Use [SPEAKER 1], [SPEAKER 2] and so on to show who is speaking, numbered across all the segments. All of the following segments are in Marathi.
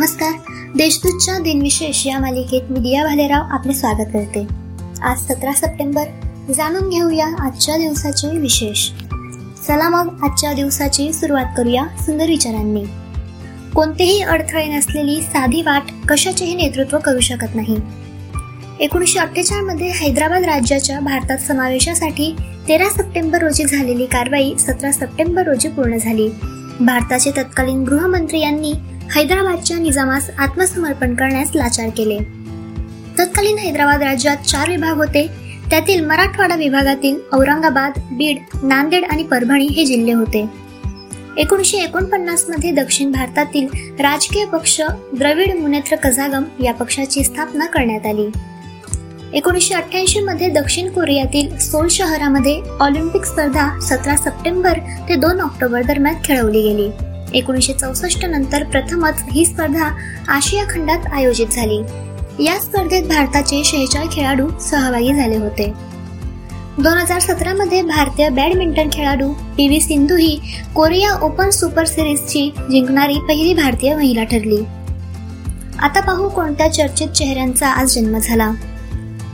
[SPEAKER 1] नमस्कार. देशदूतच्या दिनविशेष या मालिकेत मी दिया भालेराव आपले स्वागत करते. आज सतरा सप्टेंबर. जाणून घेऊया आजच्या दिवसाचे विशेष. चला मग आजच्या दिवसाची सुरुवात करूया सुंदर विचारांनी. कोणतेही अडथळे नसलेली साधी वाट कशाचेही नेतृत्व करू शकत नाही. एकोणीसशे अठ्ठेचाळमध्ये हैदराबाद राज्याच्या भारतात समावेशासाठी तेरा सप्टेंबर रोजी झालेली कारवाई सतरा सप्टेंबर रोजी पूर्ण झाली. भारताचे तत्कालीन गृहमंत्री यांनी हैदराबादच्या निजामास आत्मसमर्पण करण्यास लाचार केले. तत्कालीन हैदराबाद राज्यात चार विभाग होते. त्यातील मराठवाडा विभागातील औरंगाबाद बीड नांदेड आणि परभणी हे जिल्हे होते. एकोणीसशे एकोणपन्नासमध्ये दक्षिण भारतातील राजकीय पक्ष द्रविड मुनेत्र कझागम या पक्षाची स्थापना करण्यात आली. एकोणीसशे अठ्ठ्याऐंशी मध्ये दक्षिण कोरियातील सोल शहरामध्ये ऑलिम्पिक स्पर्धा सतरा सप्टेंबर ते दोन ऑक्टोबर दरम्यान खेळवली गेली. एकोणीसशे चौसष्ट नंतर प्रथमच ही स्पर्धा आशिया खंडात आयोजित झाली. या स्पर्धेत भारताचे शेहेचाळ खेळाडू सहभागी झाले होते. दोन हजार सतरा मध्ये भारतीय बॅडमिंटन खेळाडू पी व्ही सिंधू ही कोरिया ओपन सुपर सिरीजची जिंकणारी पहिली भारतीय महिला ठरली. आता पाहू कोणत्या चर्चित चेहऱ्यांचा आज जन्म झाला.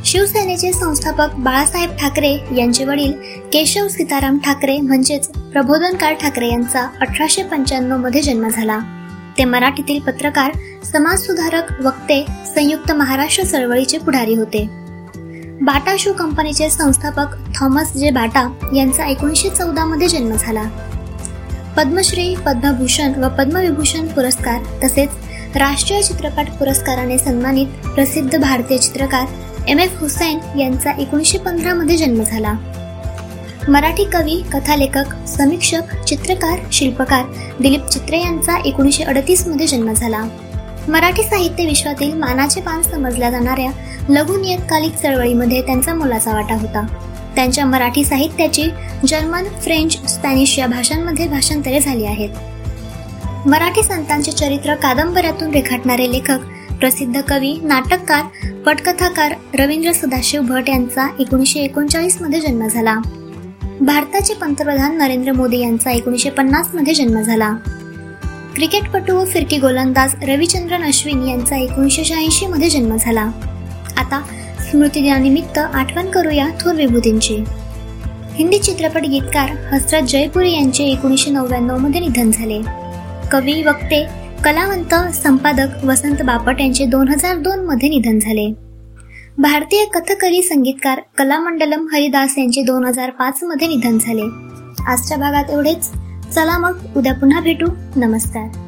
[SPEAKER 1] शिवसेनेचे संस्थापक बाळासाहेब ठाकरे यांचे वडील केशव सीताराम ठाकरे म्हणजेच प्रबोधनकार ठाकरे यांचा अठराशे पंच्याण्णवमध्ये जन्म झाला. ते मराठीतील पत्रकार समाजसुधारक वक्ते संयुक्त महाराष्ट्र चळवळीचे पुढारी होते. बाटा शू कंपनीचे संस्थापक थॉमस जे बाटा यांचा एकोणीसशे चौदा मध्ये जन्म झाला. पद्मश्री पद्मभूषण व पद्मविभूषण पुरस्कार तसेच राष्ट्रीय चित्रपट पुरस्काराने सन्मानित प्रसिद्ध भारतीय चित्रकार एम एफ हुसैन यांचा एकोणीसशे पंधरामध्ये जन्म झाला. मराठी कवी कथालेखक समीक्षक चित्रकार शिल्पकार दिलीप चित्रे यांचा एकोणीसशे अडतीसमध्ये जन्म झाला. मराठी साहित्य विश्वातील मानाचे पान समजल्या जाणाऱ्या लघु नियतकालिक चळवळीमध्ये त्यांचा मोलाचा वाटा होता. त्यांच्या मराठी साहित्याची जर्मन फ्रेंच स्पॅनिश या भाषांमध्ये भाषांतरे झाली आहेत. मराठी संतांचे चरित्र कादंबऱ्यातून रेखाटणारे लेखक प्रसिद्ध कवी नाटककार पटकथाकार रवींद्र सदाशिव भट यांचा एकोणीसशे एकोणचाळीसमध्ये जन्म झाला. भारताचे पंतप्रधान नरेंद्र मोदी यांचा एकोणीसशे पन्नासमध्ये जन्म झाला. क्रिकेटपटू व फिरकी गोलंदाज रविचंद्रन अश्विन यांचा एकोणीसशे शहाऐंशी मध्ये जन्म झाला. आता स्मृती दिनानिमित्त आठवण करूया थोर विभूतींची. हिंदी चित्रपट गीतकार हसरत जयपुरी यांचे एकोणीसशे नव्याण्णवमध्ये निधन झाले. कवी वक्ते कलावंत संपादक वसंत बापट यांचे दोन हजार दोन मध्ये निधन झाले. भारतीय कथकली संगीतकार कलामंडलम हरिदास यांचे दोन हजार पाच मध्ये निधन झाले. आजच्या भागात एवढेच. चला मग उद्या पुन्हा भेटू. नमस्कार.